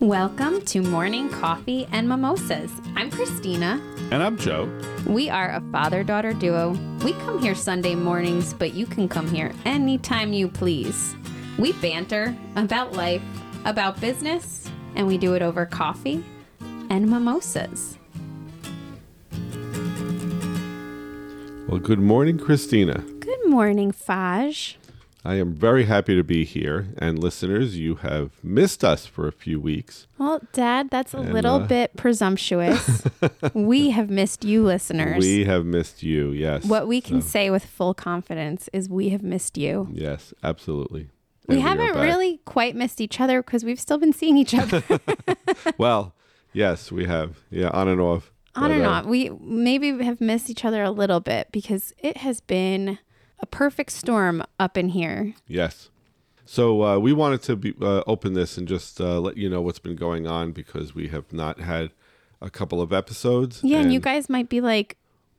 Welcome to Morning Coffee and Mimosas. I'm Christina. And I'm Joe. We are a father daughter duo. We come here Sunday mornings, but you can come here anytime you please. We banter about life, about business, and we do it over coffee and mimosas. Well, good morning, Christina. Good morning, Faj. I am very happy to be here. And listeners, you have missed us for a few weeks. Well, Dad, that's a And, little uh, bit presumptuous. we have missed you, listeners. We have missed you, yes. what we can So, say with full confidence is we have missed you. Yes, absolutely. We are haven't really quite missed each other because we've still been seeing each other Well, yes, we have. Yeah, on and off. on But, and uh, off. We maybe have missed each other a little bit because it has been a perfect storm up in here. Yes. So uh, we wanted to be, uh, open this and just uh, let you know what's been going on because we have not had a couple of episodes. Yeah, and, you guys might be like,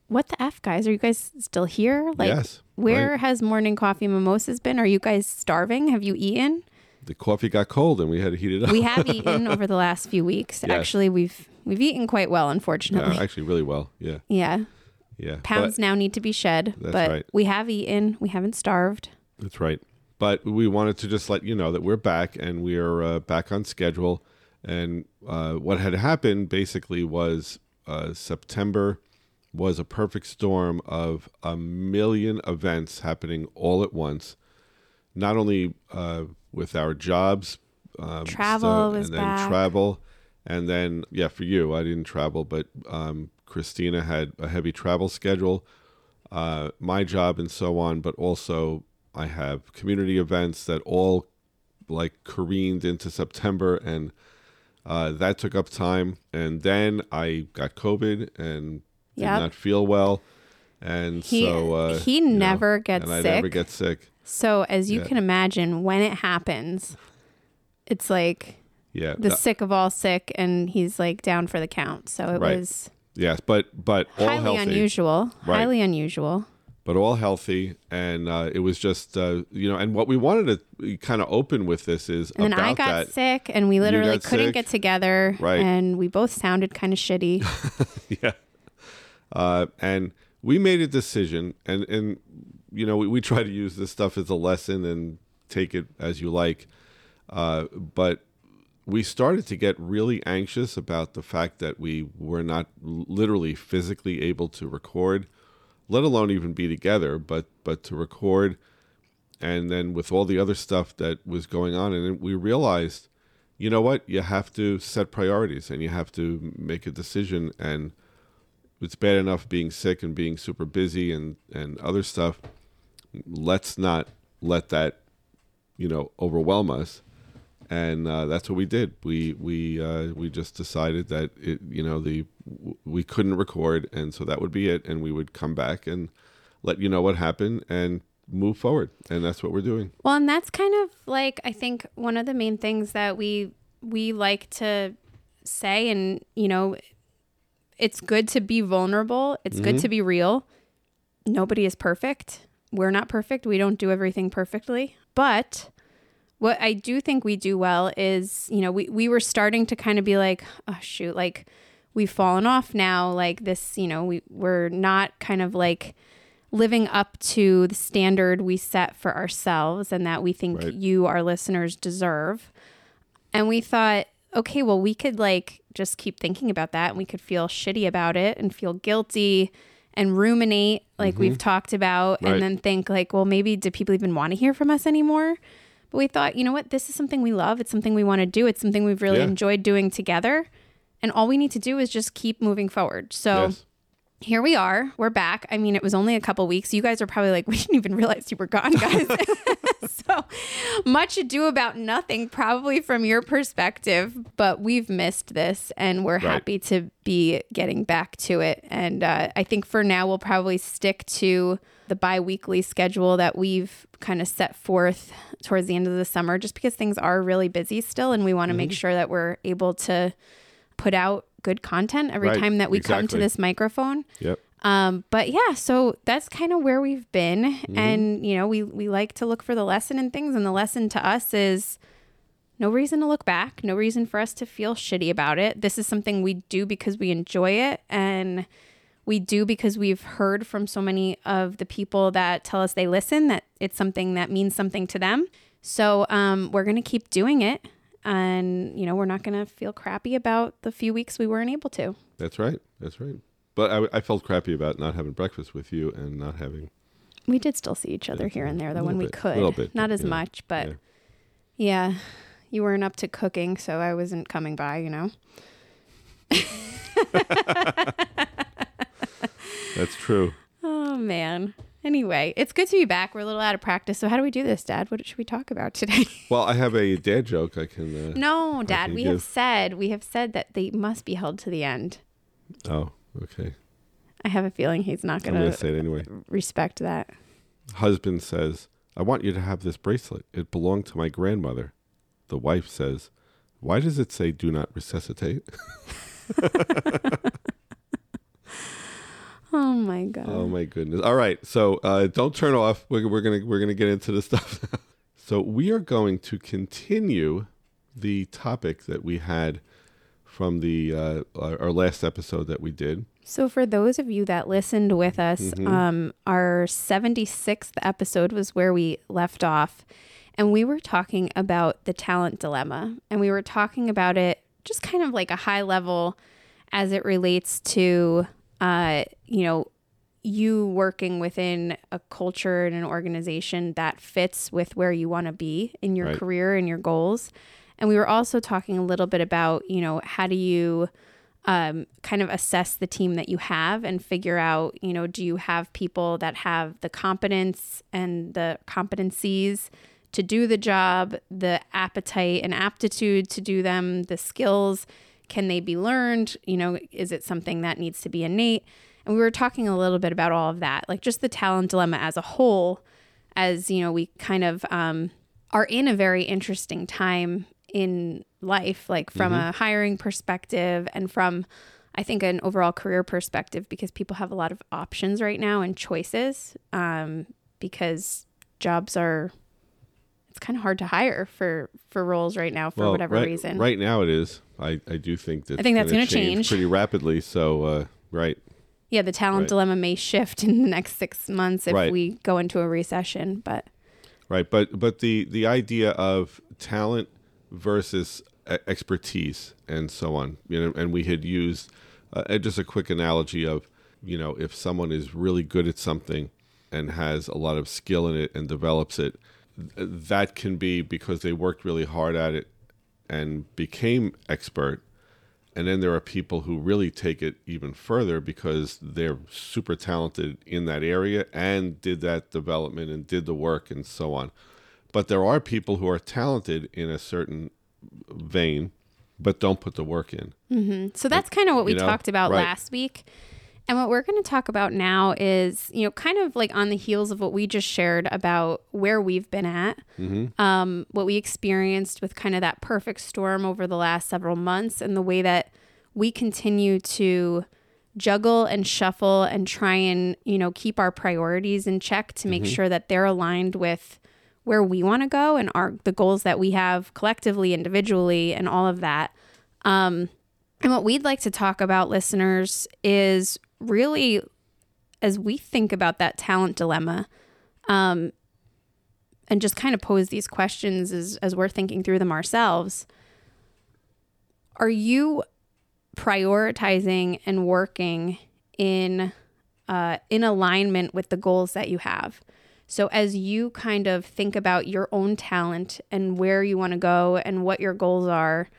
"What the f, guys? Are you guys still here? Like, Yes, where right. has morning coffee mimosas been? Are you guys starving? Have you eaten? the coffee got cold and we had to heat it up. We have eaten over the last few weeks. Yes. Actually, we've we've eaten quite well, unfortunately. actually, really well. Yeah, yeah, yeah. pounds now need to be shed, That's but right. we have eaten. We haven't starved. That's right. But we wanted to just let you know that we're back and we are uh, back on schedule. And uh, what had happened basically was uh, September was a perfect storm of a million events happening all at once. Not only uh, with our jobs, um, Travel was and then back. travel, and then yeah, for you, I didn't travel, but um, Christina had a heavy travel schedule uh, my job and so on, but also I have community events that all like careened into September, and uh, that took up time. And then I got COVID and did not feel well, and He- so uh, he you know, never gets and I never sick. get sick. So as you Yeah. can imagine, when it happens, it's like Yeah, the sick of all sick, and he's like down for the count. So it Right. was yes, but but all highly healthy. unusual. Right. Highly unusual. but all healthy and uh, it was just uh, you know and what we wanted to kind of open with this is And then about I got that sick, and we literally couldn't sick. get together, Right. and we both sounded kind of shitty. yeah uh, and we made a decision and and you know we, we try to use this stuff as a lesson and take it as you like uh, but we started to get really anxious about the fact that we were not literally physically able to record let alone even be together but but to record. And then with all the other stuff that was going on and we realized you know what? You have to set priorities and you have to make a decision. And it's bad enough being sick and being super busy and and other stuff. Let's not let that you know overwhelm us and uh, that's what we did we we uh, we just decided that it you know the we couldn't record and so that would be it and we would come back and let you know what happened and move forward and that's what we're doing Well, and that's kind of like I think one of the main things that we we like to say and you know it's good to be vulnerable. It's good to be real. Nobody is perfect. We're not perfect. We don't do everything perfectly. But what I do think we do well is, you know, we, we were starting to kind of be like, oh shoot, like we've fallen off now. Like this, you know, we, we're not kind of like living up to the standard we set for ourselves and that we think Right. you, our listeners, deserve. And we thought, okay, well, we could like just keep thinking about that and we could feel shitty about it and feel guilty and ruminate, like we've mm-hmm. talked about, Right. and then think, like, well, maybe do people even want to hear from us anymore? But we thought, you know what? This is something we love. It's something we want to do. It's something we've really Yeah. enjoyed doing together. And all we need to do is just keep moving forward. So yes here we are. We're back. I mean, it was only a couple weeks. You guys are probably like, we didn't even realize you were gone, guys. so much ado about nothing, probably from your perspective, but we've missed this and we're happy to be getting back to it. And uh, I think for now, we'll probably stick to the bi weekly schedule that we've kind of set forth towards the end of the summer, just because things are really busy still. And we want to make sure that we're able to put out good content every Right, time that we come to this microphone. yep Um, but yeah, so that's kind of where we've been, and you know, we we like to look for the lesson in things, and the lesson to us is no reason to look back, no reason for us to feel shitty about it. This is something we do because we enjoy it and we do because we've heard from so many of the people that tell us they listen that it's something that means something to them. So um, we're going to keep doing it. And, you know, we're not going to feel crappy about the few weeks we weren't able to. That's right. That's right. But I, I felt crappy about not having breakfast with you and not having. We did still see each other here and there, though, when we bit, could. little bit, not as know, much, but yeah. yeah, you weren't up to cooking, so I wasn't coming by, you know? That's true. Oh, man. Anyway, it's good to be back. We're a little out of practice. So, how do we do this, Dad? What should we talk about today? Well, I have a dad joke I can. Uh, no, Dad. can We give- have said we have said that they must be held to the end. Oh, okay. I have a feeling he's not going to say it anyway. respect that. Husband says, I want you to have this bracelet. It belonged to my grandmother. The wife says, Why does it say do not resuscitate? Oh my god. Oh my goodness! All right, so uh, don't turn off. We're, we're gonna we're gonna get into the stuff. so we are going to continue the topic that we had from the uh, our, our last episode that we did. So, for those of you that listened with us, Mm-hmm. um, our 76th episode was where we left off. And we were talking about the talent dilemma. And we were talking about it just kind of like a high level as it relates to, uh, you know, you working within a culture and an organization that fits with where you want to be in your Right. career and your goals. And we were also talking a little bit about, you know, how do you um, kind of assess the team that you have and figure out, you know, do you have people that have the competence and the competencies to do the job, the appetite and aptitude to do them, the skills, can they be learned? You know, is it something that needs to be innate? And we were talking a little bit about all of that, like just the talent dilemma as a whole, as, you know, we kind of um, are in a very interesting time in life, like from a hiring perspective and from, I think, an overall career perspective, because people have a lot of options right now and choices. Um, because jobs are, it's kind of hard to hire for for roles right now for whatever right, reason. right now it is. I, I do think that I think that's gonna gonna change. pretty rapidly. So uh, right, Yeah, the talent Right. dilemma may shift in the next six months if Right. we go into a recession, but right. But but the the idea of talent versus expertise and so on. You know, and we had used uh, just a quick analogy of you know if someone is really good at something and has a lot of skill in it and develops it, that can be because they worked really hard at it and became expert. And then there are people who really take it even further because they're super talented in that area and did that development and did the work and so on. But there are people who are talented in a certain vein, but don't put the work in. Mm-hmm. So that's kind of what we know, talked about right. last week. And what we're going to talk about now is, you know, kind of like on the heels of what we just shared about where we've been at, mm-hmm. um, what we experienced with kind of that perfect storm over the last several months, and the way that we continue to juggle and shuffle and try and, you know, keep our priorities in check to make mm-hmm. sure that they're aligned with where we want to go and our the goals that we have collectively, individually, and all of that. Um, and what we'd like to talk about, listeners, is really as we think about that talent dilemma, um, and just kind of pose these questions as, as we're thinking through them ourselves. Are you prioritizing and working in uh, in alignment with the goals that you have? So as you kind of think about your own talent and where you want to go and what your goals are,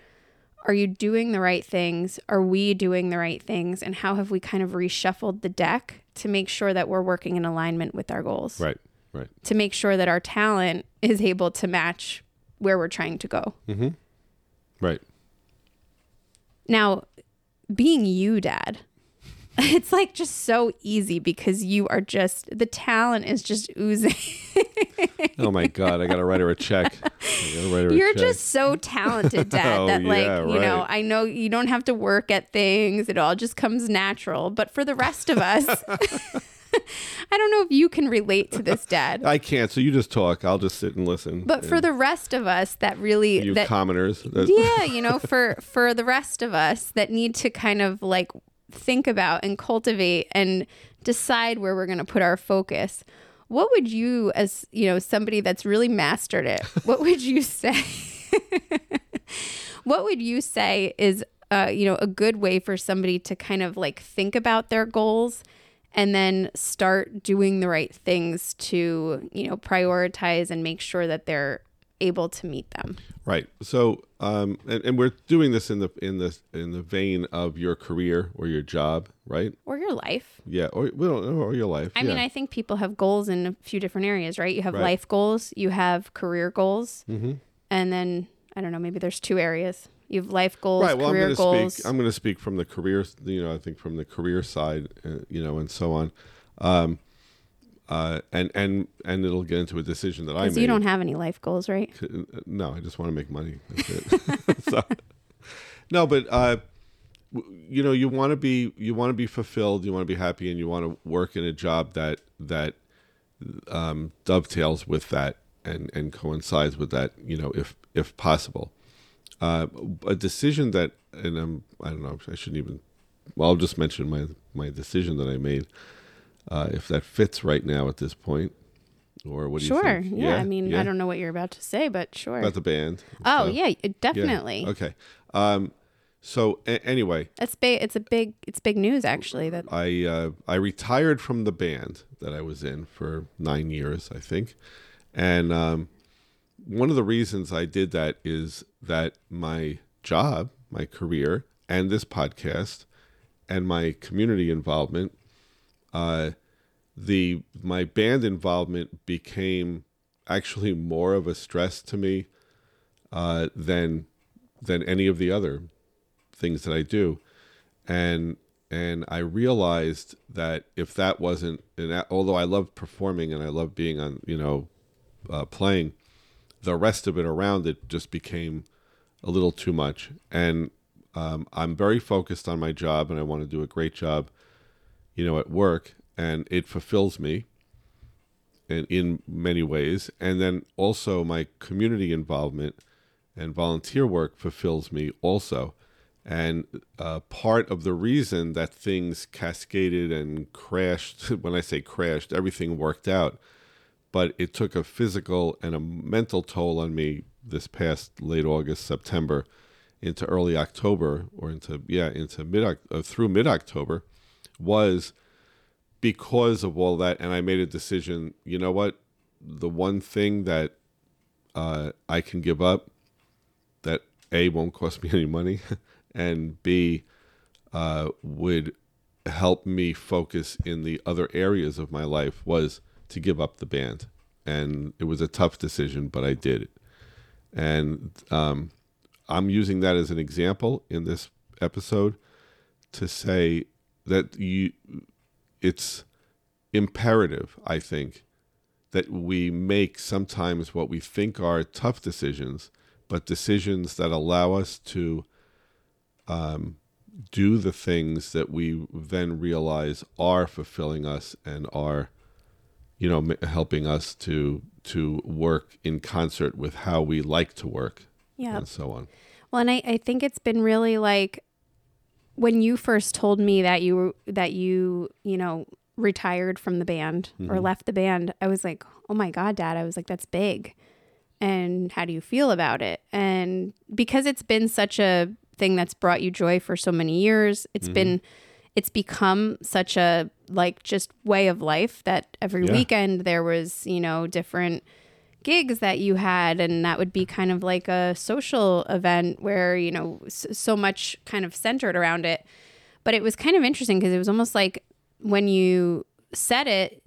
are you doing the right things? Are we doing the right things? And how have we kind of reshuffled the deck to make sure that we're working in alignment with our goals? Right, right. To make sure that our talent is able to match where we're trying to go. Mm-hmm. Right. Now, being you, dad, it's like just so easy because you are just, the talent is just oozing. Oh my God, I got to write her a check. Gotta her You're check. just so talented, oh, Dad, Oh, that like, yeah, you know. I know you don't have to work at things. It all just comes natural. But for the rest of us, I don't know if you can relate to this, Dad. I can't. So you just talk. I'll just sit and listen. But for the rest of us that really you that commoners, that, yeah, you know, for for the rest of us that need to kind of like think about and cultivate and decide where we're going to put our focus. What would you as, you know, somebody that's really mastered it, what would you say? what would you say is uh, you know, a good way for somebody to kind of like think about their goals and then start doing the right things to, you know, prioritize and make sure that they're able to meet them. Right. So, um, and, and we're doing this in the in the in the vein of your career or your job, right? Or your life. Yeah, or well, or your life. I yeah. mean, I think people have goals in a few different areas, right? You have Right. life goals, you have career goals, Mm-hmm. and then I don't know, maybe there's two areas. You have life goals, right. Well, I'm going to goals. speak. I'm going to speak from the career. You know, I think from the career side, uh, you know, and so on. Um, uh, and and and it'll get into a decision that I made. you don't have any life goals, right? No, I just want to make money. That's it. so, no, but uh, you know, you want to be you want to be fulfilled. You want to be happy, and you want to work in a job that that um, dovetails with that and and coincides with that. You know, if if possible, uh, a decision that and I'm I don't know. I shouldn't even. Well, I'll just mention my my decision that I made. Uh, if that fits right now at this point, or what do you Sure. think? Yeah. I mean, Yeah? I don't know what you're about to say, but sure. about the band. oh, So, yeah, it- yeah. definitely. Okay. Um, so a- anyway, big. It's a big. It's big news, actually. That I uh, I retired from the band that I was in for nine years, I think, and um, one of the reasons I did that is that my job, my career, and this podcast, and my community involvement, uh, the my band involvement became actually more of a stress to me uh, than than any of the other things that I do, and and I realized that if that wasn't, and although I loved performing and I loved being on, you know, uh, playing, the rest of it around it just became a little too much. And um, I'm very focused on my job, and I want to do a great job, you know, at work, and it fulfills me. In, in many ways, and then also my community involvement and volunteer work fulfills me also. And uh, part of the reason that things cascaded and crashed, when I say crashed, everything worked out, but it took a physical and a mental toll on me this past late August, September, into early October, or into, yeah, into mid, uh, through mid October, was because of all that. And I made a decision, you know what? The one thing that uh, I can give up that A won't cost me any money and B uh, would help me focus in the other areas of my life was to give up the band. And it was a tough decision, but I did it. And um, I'm using that as an example in this episode to say that you it's imperative, I think, that we make sometimes what we think are tough decisions, but decisions that allow us to um, do the things that we then realize are fulfilling us and are, you know, m- helping us to to work in concert with how we like to work yeah. and so on. Well, and I, I think it's been really like when you first told me that you were that you you know retired from the band or mm-hmm. left the band, I was like, oh my god, Dad! I was like, that's big. And how do you feel about it? And because it's been such a thing that's brought you joy for so many years, it's mm-hmm. been it's become such a like just way of life that every Yeah. weekend there was you know different gigs that you had and that would be kind of like a social event where you know so much kind of centered around it. But it was kind of interesting because it was almost like when you said it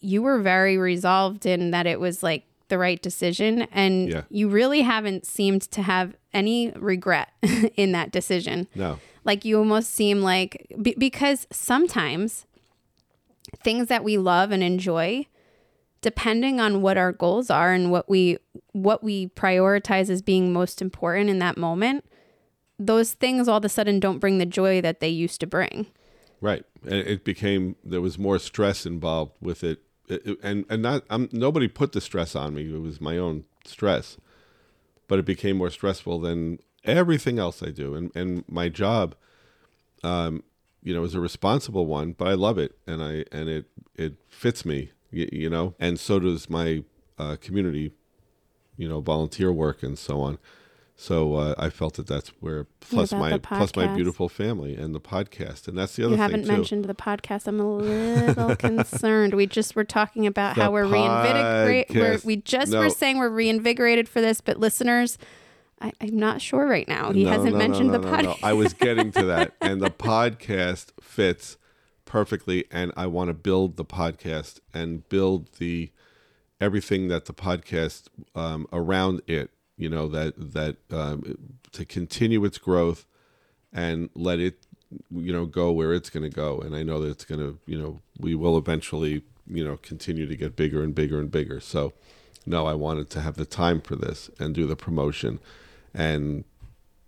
you were very resolved in that it was like the right decision and Yeah. you really haven't seemed to have any regret in that decision. No, like you almost seem like be, because sometimes things that we love and enjoy depending on what our goals are and what we what we prioritize as being most important in that moment those things all of a sudden don't bring the joy that they used to bring. Right, and it became there was more stress involved with it, It- it- and and not I'm, nobody put the stress on me. It was my own stress, but it became more stressful than everything else I do, and and my job, um, you know, is a responsible one, but I love it, and I and it it fits me, you, you know, and so does my uh, community, you know, volunteer work and so on. So uh, I felt that that's where plus my plus my beautiful family and the podcast, and that's the other You haven't mentioned the podcast. I'm a little concerned. We just were talking about The how we're reinvigorated. We just No. were saying we're reinvigorated for this, but listeners, I, I'm not sure right now. He No, hasn't no, mentioned the podcast. I was getting to that, and the podcast fits perfectly, and I want to build the podcast and build the everything that the podcast um, around it. You know that that um, to continue its growth and let it you know go where it's going to go and i know that it's going to you know we will eventually you know continue to get bigger and bigger and bigger so no i wanted to have the time for this and do the promotion and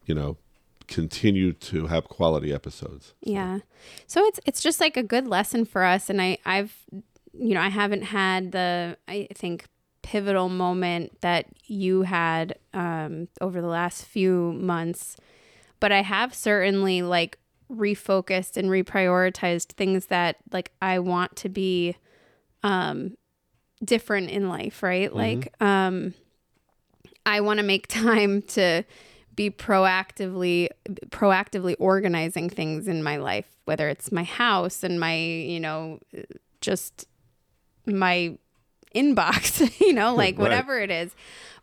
you know continue to have quality episodes Yeah. So it's it's just like a good lesson for us and I I've you know, I haven't had the I think pivotal moment that you had um over the last few months, but I have certainly like refocused and reprioritized things that like I want to be um different in life, right? Like um I want to make time to be proactively proactively organizing things in my life whether it's my house and my you know just my inbox you know like Right. whatever it is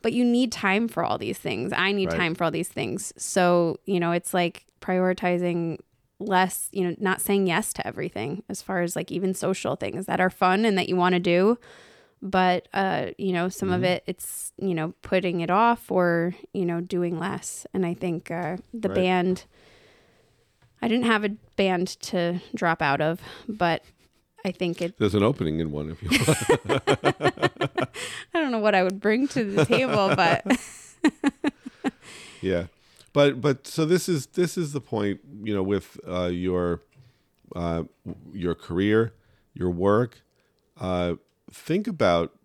but you need time for all these things i need Right. time for all these things so you know it's like prioritizing less you know not saying yes to everything as far as like even social things that are fun and that you want to do but uh you know some of it it's you know putting it off or you know doing less. And i think uh the Right. band i didn't have a band to drop out of but i think it there's an opening in one if you want. I don't know what i would bring to the table but yeah. But but so this is this is the point you know with uh, your uh, your career your work uh, think about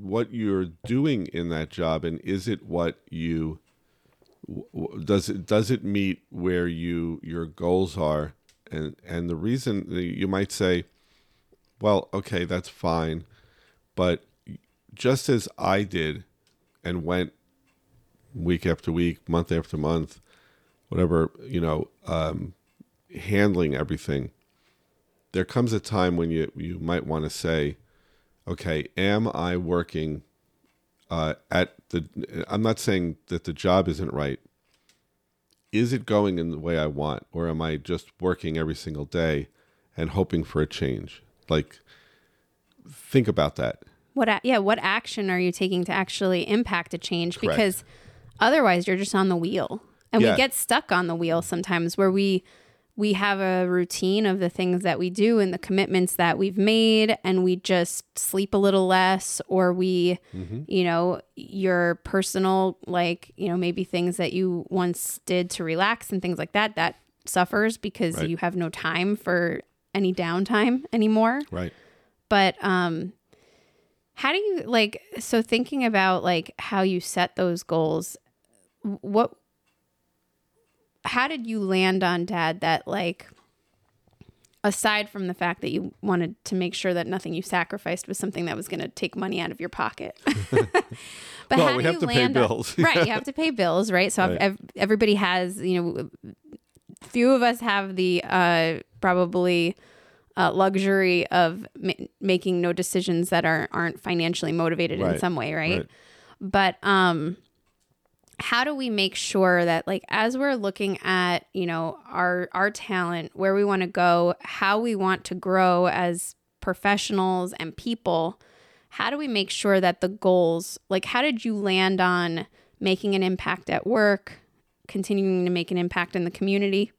what you're doing in that job and is it what you does it does it meet where you your goals are? And and the reason you might say well okay that's fine but just as I did and went week after week, month after month, whatever, you know, um, handling everything, there comes a time when you, you might want to say, okay, am I working uh, at the, I'm not saying that the job isn't right. Is it going in the way I want? Or am I just working every single day and hoping for a change? Like, think about that. what a- yeah what action are you taking to actually impact a change Correct. because otherwise you're just on the wheel and Yeah. we get stuck on the wheel sometimes where we we have a routine of the things that we do and the commitments that we've made and we just sleep a little less or we Mm-hmm. you know your personal like you know maybe things that you once did to relax and things like that that suffers because Right. you have no time for any downtime anymore Right. but um how do you like so thinking about like how you set those goals what how did you land on dad that like aside from the fact that you wanted to make sure that nothing you sacrificed was something that was going to take money out of your pocket but Well, how we do have you to pay land on- right you have to pay bills right so Right. ev- everybody has you know few of us have the uh probably uh, luxury of ma- making no decisions that are aren't financially motivated in some way right? Right. but um how do we make sure that like as we're looking at you know our our talent where we want to go how we want to grow as professionals and people how do we make sure that the goals like how did you land on making an impact at work continuing to make an impact in the community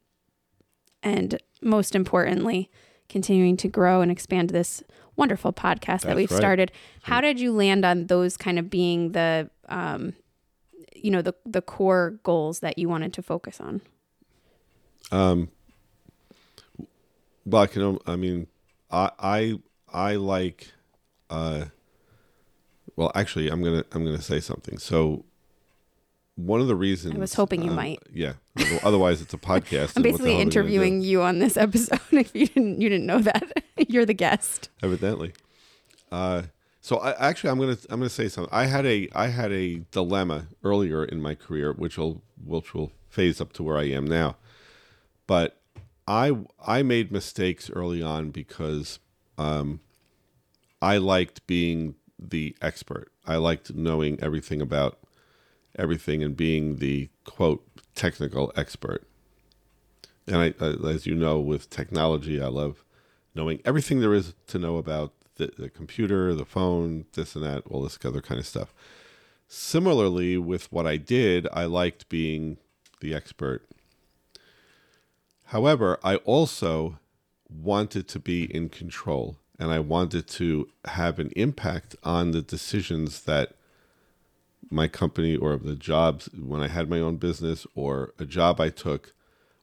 and most importantly continuing to grow and expand this wonderful podcast that we've right. started how did you land on those kind of being the um you know the the core goals that you wanted to focus on Um, Well, I can. I mean, I I I like. Uh, well, actually, I'm gonna I'm gonna say something. So, one of the reasons I was hoping you um, might. Yeah. Otherwise, it's a podcast. I'm and what the basically hell are we gonna do? interviewing you on this episode. If you didn't, you didn't know that, you're the guest. evidently. Uh, so I actually I'm gonna I'm gonna say something. I had a I had a dilemma earlier in my career, which will which will phase up to where I am now. But I I made mistakes early on because um, I liked being the expert. I liked knowing everything about everything and being the quote technical expert. And I, as you know, with technology, I love knowing everything there is to know about the, the computer, the phone, this and that, all this other kind of stuff. Similarly, with what I did, I liked being the expert. However, I also wanted to be in control and I wanted to have an impact on the decisions that my company or the jobs when I had my own business or a job I took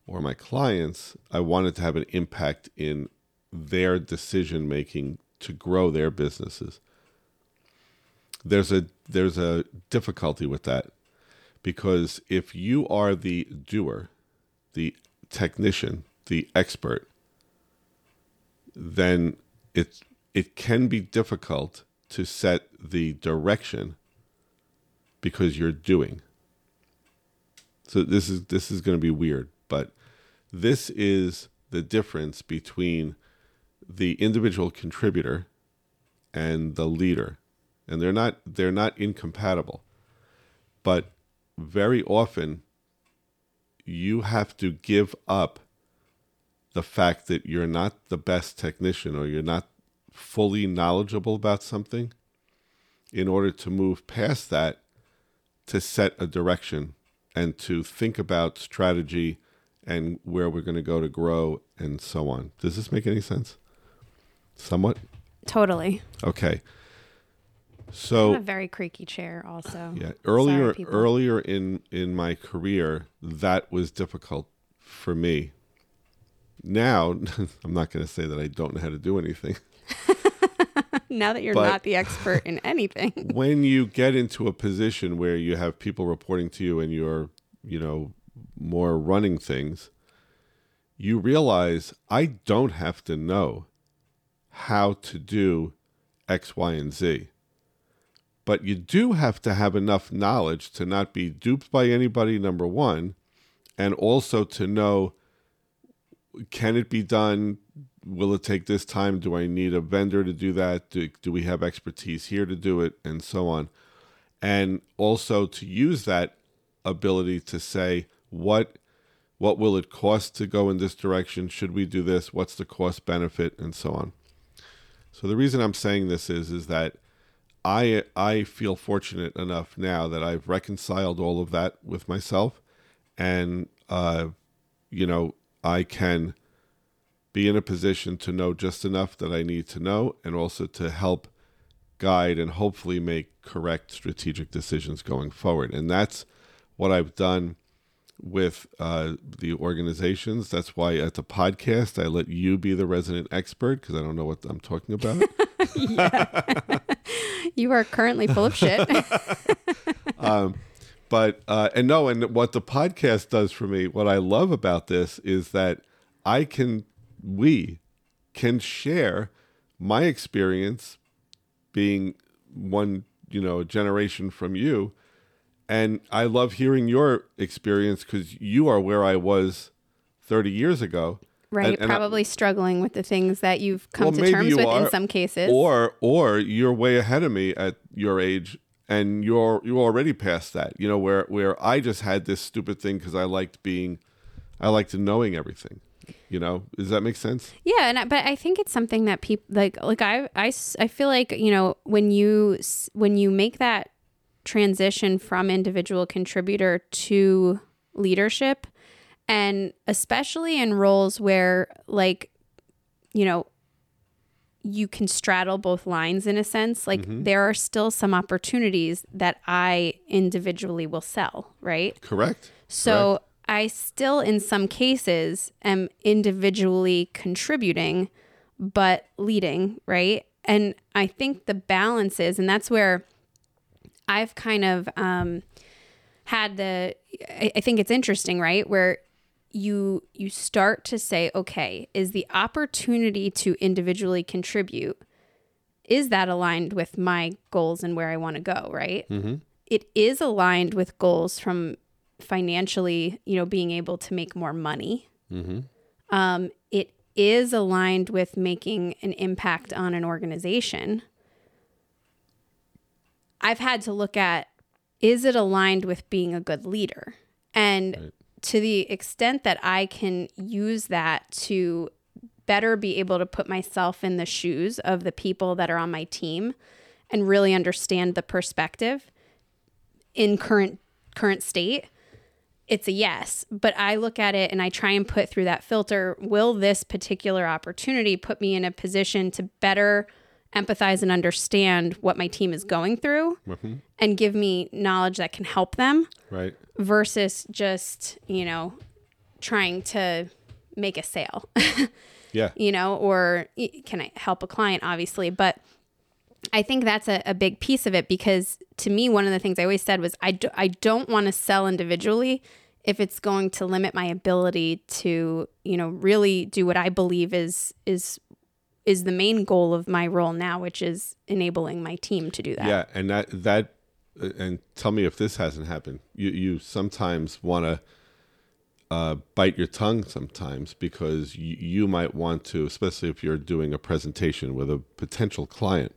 or my clients, I wanted to have an impact in their decision making to grow their businesses. There's a there's a difficulty with that because if you are the doer, the technician, the expert, then it it can be difficult to set the direction because you're doing. So this is this is going to be weird, but this is the difference between the individual contributor and the leader. And they're not they're not incompatible. But very often you have to give up the fact that you're not the best technician or you're not fully knowledgeable about something in order to move past that to set a direction and to think about strategy and where we're going to go to grow and so on. Does this make any sense? Somewhat? Totally. Okay. So a very creaky chair, also. yeah, earlier Sorry, earlier in in my career that was difficult for me. Now, I'm not going to say that I don't know how to do anything. Now that you're But- not the expert in anything, when you get into a position where you have people reporting to you and you're, you know, more running things, you realize I don't have to know how to do X, Y, and Z. But you do have to have enough knowledge to not be duped by anybody, number one, and also to know can it be done? Will it take this time? Do I need a vendor to do that? Do, do we have expertise here to do it? And so on. And also to use that ability to say, what what will it cost to go in this direction? Should we do this? What's the cost benefit? And so on. So the reason I'm saying this is is that I I feel fortunate enough now that I've reconciled all of that with myself, and uh, you know I can be in a position to know just enough that I need to know, and also to help guide and hopefully make correct strategic decisions going forward. And that's what I've done with uh, the organizations. That's why at the podcast I let you be the resident expert because I don't know what I'm talking about. you are currently full of shit. but uh, and no, and what the podcast does for me, what I love about this is that I can, we can share my experience being one, you know, generation from you, and I love hearing your experience because you are where I was thirty years ago. right. And- and I- Probably struggling with the things that you've come Well, to terms with are, in some cases. or or you're way ahead of me at your age and you're you're already past that you know where where i just had this stupid thing because i liked being i liked knowing everything you know does that make sense Yeah, and I, but I think it's something that people like. Like I, I I feel like you know when you when you make that transition from individual contributor to leadership, and especially in roles where like, you know, you can straddle both lines in a sense. Like mm-hmm. there are still some opportunities that I individually will sell, right? correct So I still, in some cases, am individually contributing, but leading, right? And I think the balance is, and that's where I've kind of um, had the, I, I think it's interesting, right? Where you you start to say, okay, is the opportunity to individually contribute is that aligned with my goals and where I want to go, right? Mm-hmm. It is aligned with goals from financially, you know, being able to make more money. Mm-hmm. Um, it is aligned with making an impact on an organization. I've had to look at is it aligned with being a good leader? And right. to the extent that I can use that to better be able to put myself in the shoes of the people that are on my team and really understand the perspective in current current state it's a yes but i look at it and i try and put through that filter will this particular opportunity put me in a position to better empathize and understand what my team is going through mm-hmm. and give me knowledge that can help them right. versus just you know trying to make a sale. Yeah. You know or can i help a client obviously but i think that's a, a big piece of it because to me one of the things i always said was i, do, I don't want to sell individually if it's going to limit my ability to you know really do what i believe is is is the main goal of my role now, which is enabling my team to do that. Yeah, and that that uh, and tell me if this hasn't happened. You you sometimes want to uh, bite your tongue sometimes because you, you might want to, especially if you're doing a presentation with a potential client.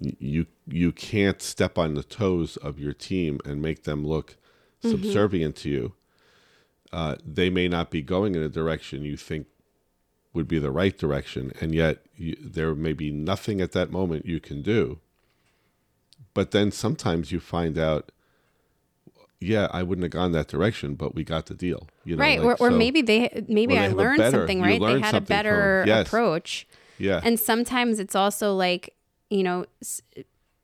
You you can't step on the toes of your team and make them look mm-hmm. subservient to you. Uh, they may not be going in a direction you think would be the right direction, and yet you, there may be nothing at that moment you can do. But then sometimes you find out, yeah, I wouldn't have gone that direction, but we got the deal. You know, right? Like, or, or so, maybe they maybe I learned better, something. Right? They had a better yes. approach. Yeah. And sometimes it's also like you know,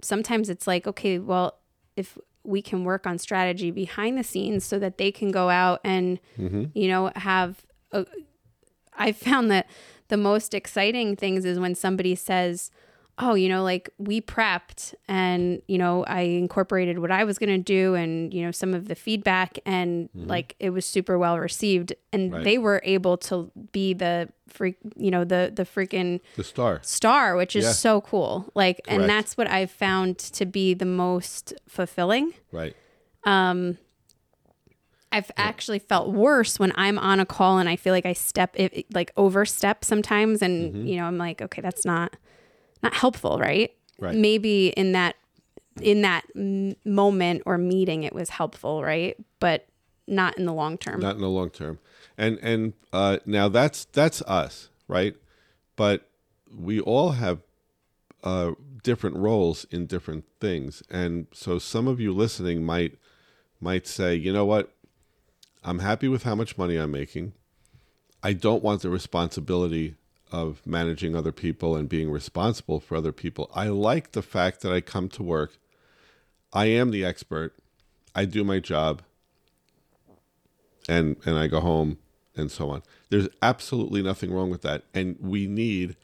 sometimes it's like okay, well, if we can work on strategy behind the scenes so that they can go out and mm-hmm. you know have a I found that the most exciting things is when somebody says, oh, you know, like we prepped and, you know, I incorporated what I was going to do and, you know, some of the feedback and mm-hmm. like it was super well received and right. they were able to be the freak, you know, the the freaking the star. Star, which is yeah. so cool. Like Correct. and that's what I've found to be the most fulfilling. Right. Um I've yeah. actually felt worse when I'm on a call and I feel like I step it, like overstep sometimes and mm-hmm. you know I'm like okay that's not not helpful right? right. Maybe in that in that m- moment or meeting it was helpful right? But not in the long term. Not in the long term. And and uh, now that's that's us right? But we all have uh, different roles in different things. And so some of you listening might might say you know what I'm happy with how much money I'm making. I don't want the responsibility of managing other people and being responsible for other people. I like the fact that I come to work, I am the expert, I do my job, and and I go home and so on. There's absolutely nothing wrong with that, and we need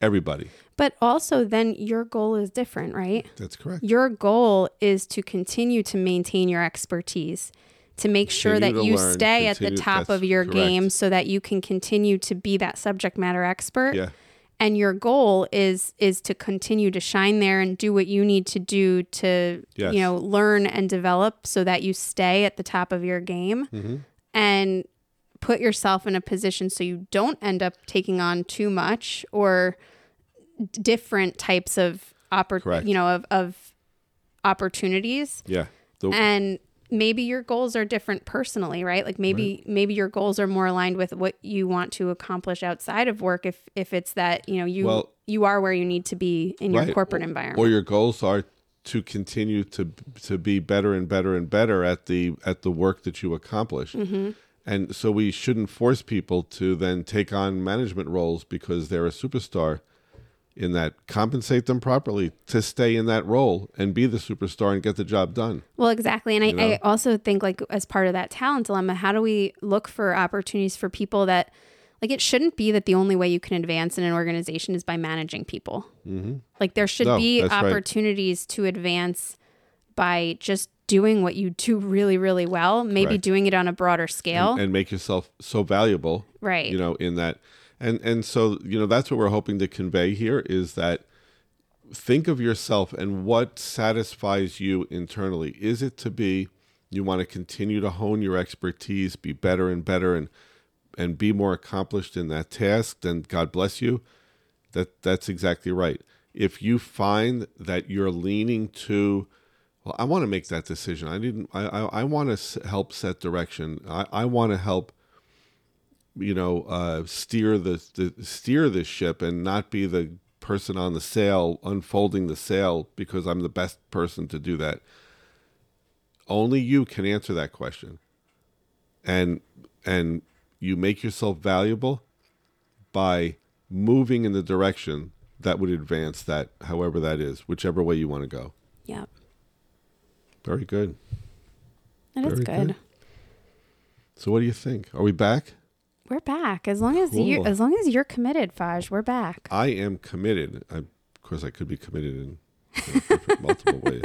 everybody. But also, then your goal is different, right? That's correct. Your goal is to continue to maintain your expertise to make sure that you learn, stay at the top of your correct. game so that you can continue to be that subject matter expert. Yeah. And your goal is is to continue to shine there and do what you need to do to yes. you know learn and develop so that you stay at the top of your game mm-hmm. and put yourself in a position so you don't end up taking on too much or different types of oppor- you know of, of opportunities. Yeah. The- and maybe your goals are different personally right like maybe right. maybe your goals are more aligned with what you want to accomplish outside of work if if it's that you know you well, you are where you need to be in right. your corporate environment or your goals are to continue to to be better and better and better at the at the work that you accomplish mm-hmm. and so we shouldn't force people to then take on management roles because they're a superstar in that compensate them properly to stay in that role and be the superstar and get the job done. Well, exactly. And I, know? I also think, like, as part of that talent dilemma, how do we look for opportunities for people that, like, it shouldn't be that the only way you can advance in an organization is by managing people. Mm-hmm. Like, there should No, be that's right. opportunities to advance by just doing what you do really, really well, maybe doing it on a broader scale. and make yourself so valuable right. you know in that and and so you know that's what we're hoping to convey here is that think of yourself and what satisfies you internally. Is it to be you want to continue to hone your expertise be better and better and and be more accomplished in that task then god bless you. That that's exactly right. If you find that you're leaning to well i want to make that decision. I didn't i i, I want to help set direction. I i want to help you know uh steer the, the steer this ship and not be the person on the sail unfolding the sail because i'm the best person to do that only you can answer that question and and you make yourself valuable by moving in the direction that would advance that however that is whichever way you want to go yeah. very good That is Very good. good. so what do you think are we back We're back. As long as you as long as you're committed, Faj, we're back. I am committed. I, of course, I could be committed in you know, different, multiple ways.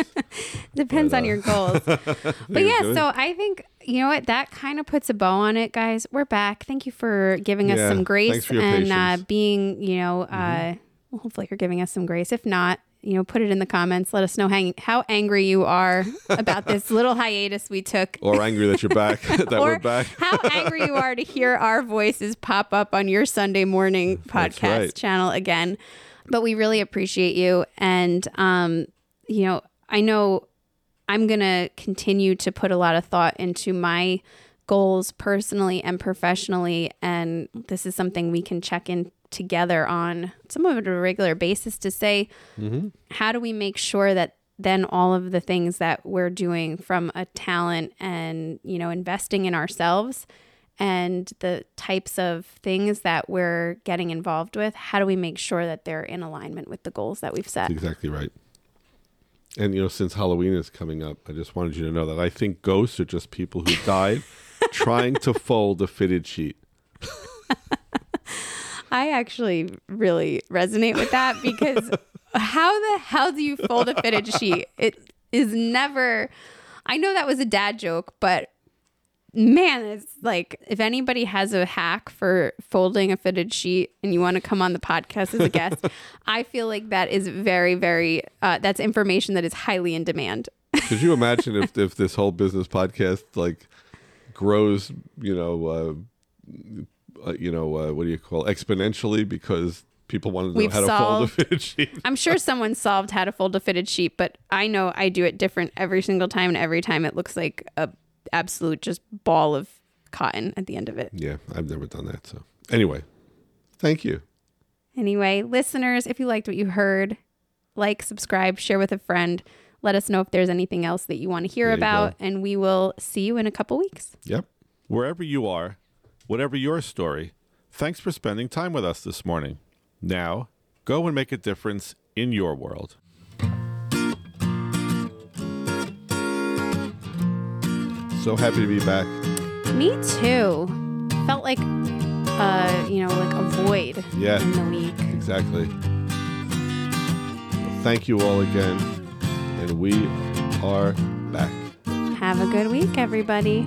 Depends But, on uh, your goals. but yeah, good. so I think you know what that kind of puts a bow on it, guys. We're back. Thank you for giving us Yeah, some grace thanks for your and uh. Mm-hmm. being, you know, uh, well, hopefully you're giving us some grace. If not, you know, put it in the comments. Let us know how, how angry you are about this little hiatus we took. Or angry that you're back, that we're back. how angry you are to hear our voices pop up on your Sunday morning podcast right. channel again. But we really appreciate you. And, um, you know, I know I'm going to continue to put a lot of thought into my goals personally and professionally. And this is something we can check in together on somewhat of a regular basis to say, mm-hmm. how do we make sure that then all of the things that we're doing from a talent and you know investing in ourselves and the types of things that we're getting involved with how do we make sure that they're in alignment with the goals that we've set Exactly right. And you know, since Halloween is coming up, I just wanted you to know that I think ghosts are just people who died trying to fold a fitted sheet. i actually really resonate with that because how the hell do you fold a fitted sheet? It is never i know that was a dad joke but man it's like if anybody has a hack for folding a fitted sheet and you want to come on the podcast as a guest i feel like that is very very uh, that's information that is highly in demand. Could you imagine if, if this whole business podcast like grows, you know, uh, uh, you know, uh, what do you call exponentially because people want to know We've how to fold a fitted sheet? i'm sure someone solved how to fold a fitted sheet but i know i do it different every single time and every time it looks like a absolute just ball of cotton at the end of it Yeah, I've never done that. So anyway, thank you. Anyway, listeners, if you liked what you heard, like, subscribe, share with a friend. Let us know if there's anything else that you want to hear There about, and we will see you in a couple weeks. Yep. Wherever you are, whatever your story, thanks for spending time with us this morning. Now, go and make a difference in your world. So happy to be back. Me too. Felt like, uh, you know, like a void Yeah, in the week. exactly. Thank you all again. And we are back. Have a good week, everybody.